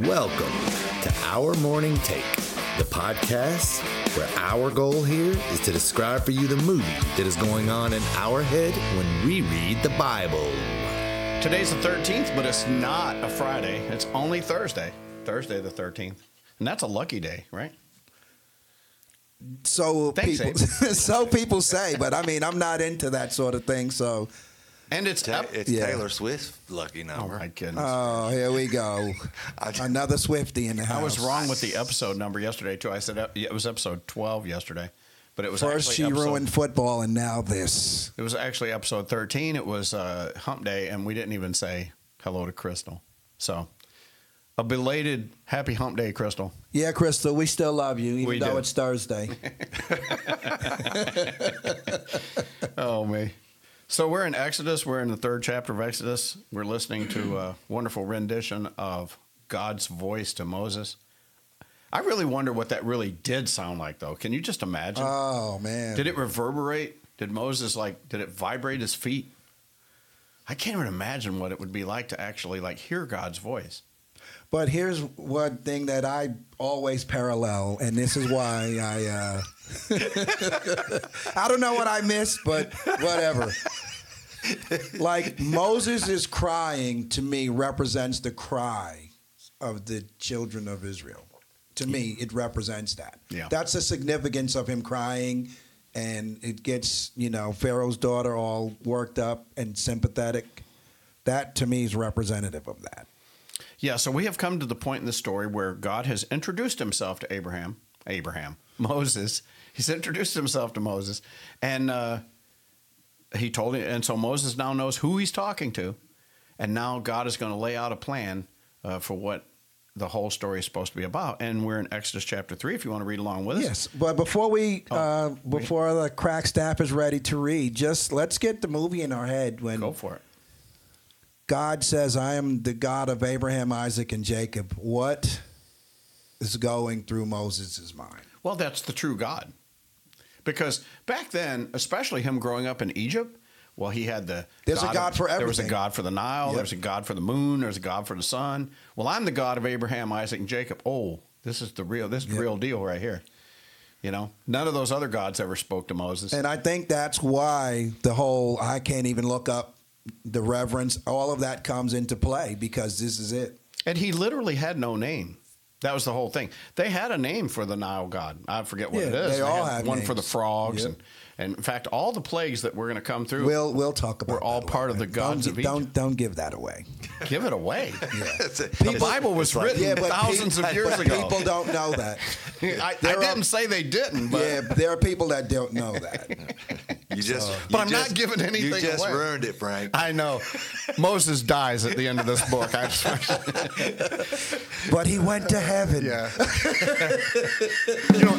Welcome to Our Morning Take, the podcast where our goal here is to describe for you the movie that is going on in our head when we read the Bible. Today's the 13th, but it's not a Friday. It's only Thursday. Thursday the 13th. And that's a lucky day, right? So Thanks, people, so people say, but I mean, I'm not into that sort of thing. So, And it's Ta- up. it's Yeah. Taylor Swift lucky Oh number. my goodness. oh, here we go, another Swifty in the house. I was wrong with the episode number yesterday too. I said ep- yeah, it was episode 12 yesterday, but it was First, actually she episode, ruined football, and now this. It was actually episode 13. It was uh, Hump Day, and we didn't even say hello to Crystal. So, a belated Happy Hump Day, Crystal. Yeah, Crystal, we still love you, even We though do. it's Thursday. Oh me. So we're in Exodus. We're in the third chapter of Exodus. We're listening to a wonderful rendition of God's voice to Moses. I really wonder what that really did sound like, though. Can you just imagine? oh man, did it reverberate? Did Moses like? Did it vibrate his feet? I can't even imagine what it would be like to actually like hear God's voice. But here's one thing that I always parallel, and this is why I uh, I don't know what I missed, but whatever. like Moses is crying to me represents the cry of the children of Israel. To me, it represents that. Yeah. That's the significance of him crying, and it gets you know Pharaoh's daughter all worked up and sympathetic. That to me is representative of that. Yeah, so we have come to the point in the story where God has introduced himself to Abraham, Abraham, Moses. He's introduced himself to Moses, and uh, he told him, and so Moses now knows who he's talking to, and now God is going to lay out a plan uh, for what the whole story is supposed to be about. And we're in Exodus chapter three. If you want to read along with us, Yes, but before we, Oh, uh, before the crack staff is ready to read, just let's get the movie in our head when go for it. God says, "I am the God of Abraham, Isaac, and Jacob." What is going through Moses' mind? Well, that's the true God. Because back then, especially him growing up in Egypt, well, he had the There's a God for everything. There was a. God for the Nile. Yep. There's a God for the moon. There's a God for the sun. Well, I'm the God of Abraham, Isaac, and Jacob. Oh, this is the real. This is the real deal right here. You know, none of those other gods ever spoke to Moses. And I think that's why the whole I can't even look up the reverence, all of that comes into play because this is it. And he literally had no name. That was the whole thing. They had a name for the Nile god. I forget what Yeah, it is. they all had have one for the frogs, Yep. and, and in fact, all the plagues that we're going to come through. We'll we'll talk about. We're all part of the gods don't, of Egypt. Don't don't give that away. Give it away. A- The Bible was written Yeah, thousands peop- of years ago. People don't know that. I, I are- didn't say they didn't, but yeah, there are people that don't know that. You just, you But I'm not giving anything away. You just away. ruined it, Frank. I know Moses dies at the end of this book. I just, But he went to heaven. yeah. you know,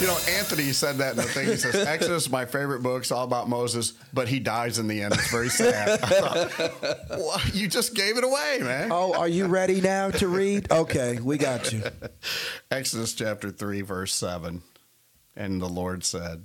you know, Anthony said that in the thing. He says, "Exodus, is my favorite book. It's all about Moses, but he dies in the end. It's very sad." I thought, well, you just gave it away, man. Oh, are you ready now to read? Okay, we got you. Exodus chapter three, verse seven, and the Lord said.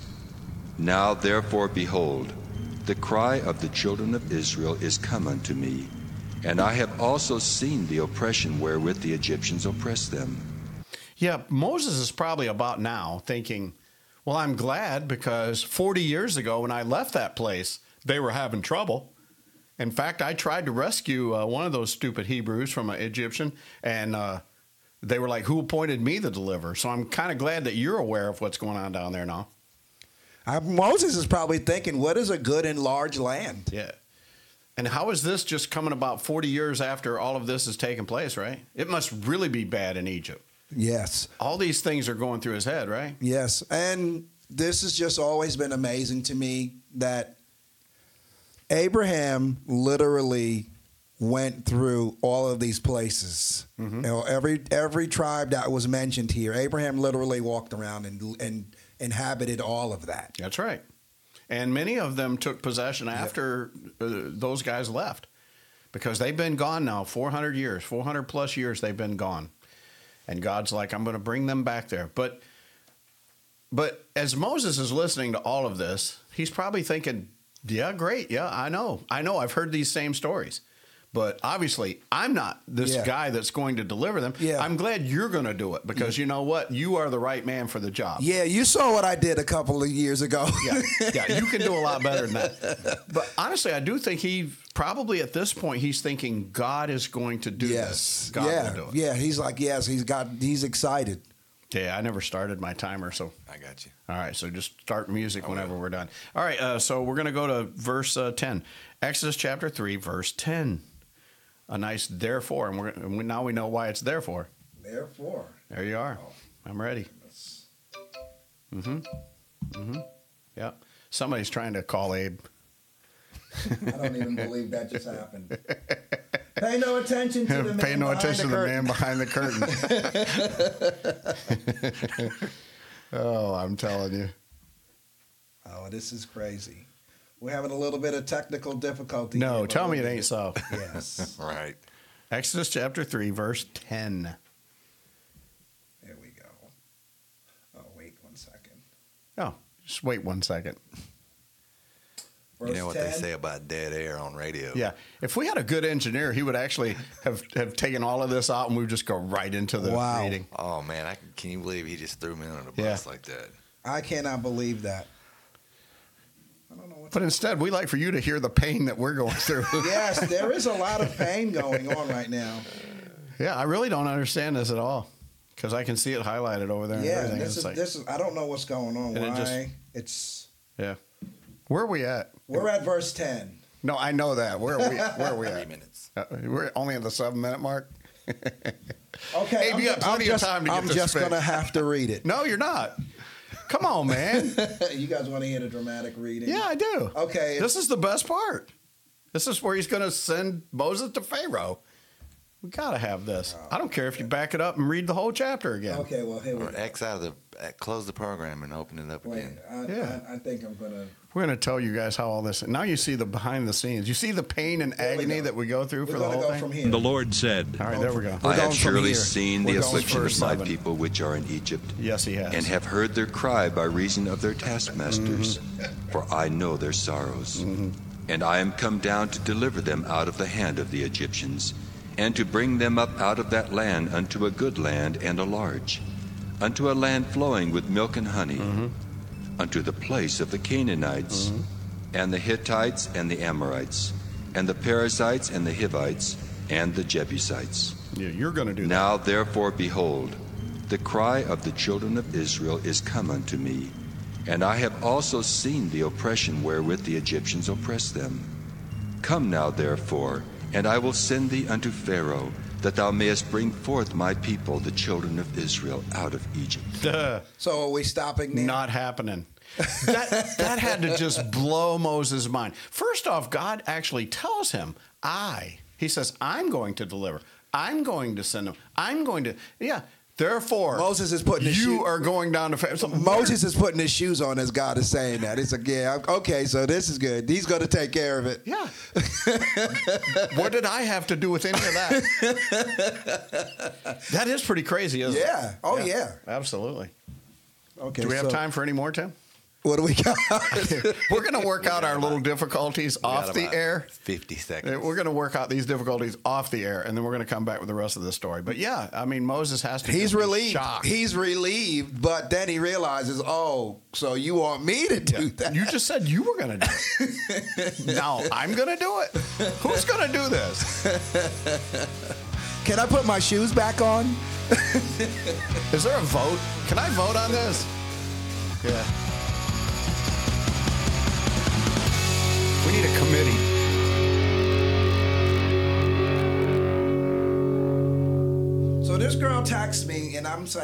Now therefore, behold, the cry of the children of Israel is come unto me, and I have also seen the oppression wherewith the Egyptians oppress them. Yeah, Moses is probably about now thinking, well, I'm glad because 40 years ago when I left that place, they were having trouble. In fact, I tried to rescue uh, one of those stupid Hebrews from an Egyptian, and uh, they were like, Who appointed me the deliverer? So I'm kind of glad that you're aware of what's going on down there now. Uh, Moses is probably thinking, "What is a good and large land?" Yeah. And how is this just coming about 40 years after all of this has taken place, right? It must really be bad in Egypt. Yes, All these things are going through his head, right? yes, and this has just always been amazing to me that Abraham literally went through all of these places. Mm-hmm. You know, every every tribe that was mentioned here, Abraham literally walked around and and inhabited all of that. That's right. And many of them took possession after uh, those guys left because they've been gone now 400 years, 400 plus years they've been gone. And God's like, I'm going to bring them back there. But but as Moses is listening to all of this, he's probably thinking, yeah, great. Yeah, I know. I know. I've heard these same stories. But obviously, I'm not this Yeah. guy that's going to deliver them. Yeah. I'm glad you're going to do it because you know what? You are the right man for the job. Yeah, you saw what I did a couple of years ago. yeah, yeah, you can do a lot better than that. But honestly, I do think he probably at this point he's thinking God is going to do yes. this. God yeah. will do it. Yeah. He's like, yes, he's got he's excited. Yeah, I never started my timer, so I got you. all right. So just start music whenever we're done. All right, uh, so we're gonna go to verse uh, ten, Exodus chapter three, verse ten. A nice therefore, and we're and we, now we know why it's therefore. Therefore. There you are. I'm ready. Mm-hmm. Mm-hmm. Yep. Somebody's trying to call Abe. I don't even believe that just happened. Pay no attention to the man. Pay no attention to the man behind the curtain. oh, I'm telling you. Oh, this is crazy. We're having a little bit of technical difficulty. No, here, tell me we'll it ain't so. Yes. Right. Exodus chapter 3, verse 10. There we go. Oh, wait one second. Oh, just wait one second. Verse you know what 10. they say about dead air on radio? Yeah. If we had a good engineer, he would actually have, have taken all of this out and we would just go right into the Wow. reading. Oh man, I can, can you believe he just threw me under the Yeah. bus like that? I cannot believe that. I don't know what. But instead, we like for you to hear the pain that we're going through. yes, there is a lot of pain going on right now. yeah, I really don't understand this at all because I can see it highlighted over there. and Yeah, everything. this is like, this is. I don't know what's going on. And it Why? just- it's. yeah. Where are we at? We're at verse ten. No, I know that. Where are we? Where are we Three at? minutes. Uh, we're only at the seven minute mark. Okay, Hey, I'm, you got ju- I'm plenty of just, time to get I'm this just gonna have to read it. No, you're not. Come on, man. you guys want to hear the dramatic reading? Yeah, I do. Okay. This is the best part. This is where he's going to send Moses to Pharaoh. We got to have this. Oh, I don't care if you back it up and read the whole chapter again. Okay. Well, here we Or go. X out of the uh, close the program and open it up Wait, again. I, Yeah. I, I think I'm gonna. We're going to tell you guys how all this. Now you see the behind the scenes. You see the pain and There we agony go. that we go through We're for the gonna whole go thing. from here. The Lord said, all right, there we go. We're I going have from surely here. seen We're the going affliction verse of my seven. people which are in Egypt, Yes, he has. and have heard their cry by reason of their taskmasters, for I know their sorrows. And I am come down to deliver them out of the hand of the Egyptians, and to bring them up out of that land unto a good land and a large, unto a land flowing with milk and honey, unto the place of the Canaanites, and the Hittites and the Amorites, and the Perizzites and the Hivites, and the Jebusites. yeah, you're going to do that. Now therefore, behold, the cry of the children of Israel is come unto me, and I have also seen the oppression wherewith the Egyptians oppress them. Come now therefore, and I will send thee unto Pharaoh, that thou mayest bring forth my people, the children of Israel, out of Egypt. Duh. So are we stopping there? Not happening. that that had to just blow Moses' mind. First off, God actually tells him, "I." He says, "I'm going to deliver. I'm going to send them. I'm going to." Yeah. Therefore, Moses is putting his you shoe- are going down to. So Moses is putting his shoes on as God is saying that. It's like, yeah, okay, so this is good. He's going to take care of it. Yeah. what did I have to do with any of that? that is pretty crazy, isn't it? Yeah. Oh, yeah. Absolutely. Okay. Do we have so time for any more, Tim? What do we got? We're going to work out our little difficulties We got off the about air. Fifty Uh, seconds. We're going to work out these difficulties off the air, and then we're going to come back with the rest of the story. But yeah, I mean, Moses has to. He's be relieved. shocked. He's relieved, but then he realizes, oh, so you want me to do that? You just said you were going to do it. now I'm going to do it. Who's going to do this? Can I put my shoes back on? Is there a vote? Can I vote on this? Yeah. We need a committee. So this girl texts me, and I'm saying.